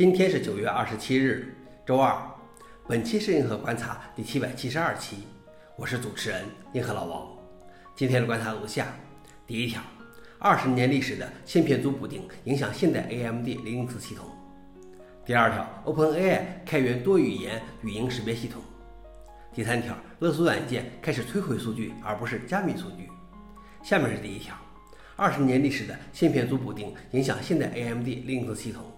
今天是九月二十七日，周二。本期是硬核观察第七百七十二期，我是主持人硬核老王。今天的观察如下：第一条，二十年历史的芯片组补丁影响现代 AMD 零零四系统。第二条，OpenAI 开源多语言语音识别系统。第三条，勒索软件开始摧毁数据，而不是加密数据。下面是第一条，二十年历史的芯片组补丁影响现代 AMD 零零四系统。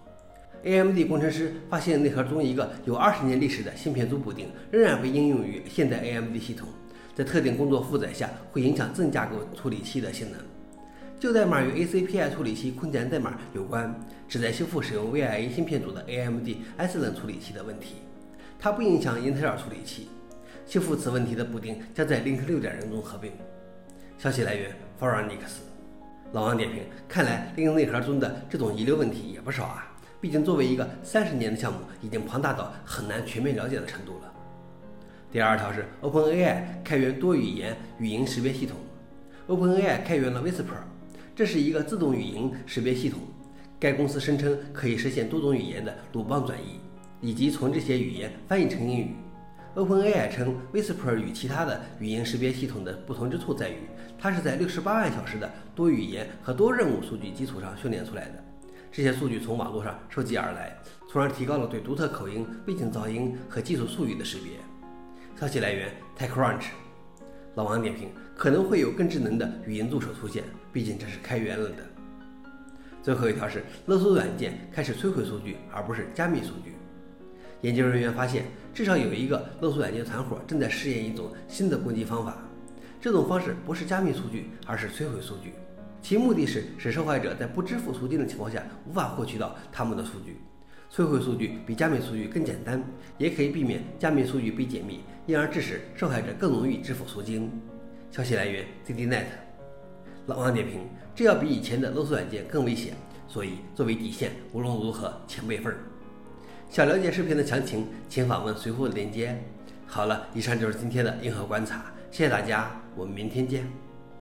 AMD 工程师发现内核中一个有二十年历史的芯片组补丁仍然被应用于现代 AMD 系统，在特定工作负载下会影响正架构处理器的性能。旧代码与 ACPI 处理器空间代码有关，旨在修复使用 VIA 芯片组的 AMD Isilon 处理器的问题。它不影响英特尔处理器。修复此问题的补丁将在 Link 6.0中合并。消息来源 f o r u n i x 老王点评：看来 Link 内核中的这种遗留问题也不少啊。毕竟，作为一个三十年的项目，已经庞大到很难全面了解的程度了。第二条是 OpenAI 开源多语言语音识别系统。OpenAI 开源了 Whisper，这是一个自动语音识别系统。该公司声称可以实现多种语言的鲁棒转译，以及从这些语言翻译成英语。OpenAI 称，Whisper 与其他的语音识别系统的不同之处在于，它是在六十八万小时的多语言和多任务数据基础上训练出来的。这些数据从网络上收集而来，从而提高了对独特口音、背景噪音和技术术语的识别。消息来源：TechCrunch。老王点评：可能会有更智能的语音助手出现，毕竟这是开源了的。最后一条是勒索软件开始摧毁数据，而不是加密数据。研究人员发现，至少有一个勒索软件团伙正在试验一种新的攻击方法。这种方式不是加密数据，而是摧毁数据。其目的是使受害者在不支付赎金的情况下无法获取到他们的数据。摧毁数据比加密数据更简单，也可以避免加密数据被解密，因而致使受害者更容易支付赎金。消息来源：CDNet。老王点评：这要比以前的勒索软件更危险，所以作为底线，无论如何请备份。想了解视频的详情，请访问随后的链接。好了，以上就是今天的硬核观察，谢谢大家，我们明天见。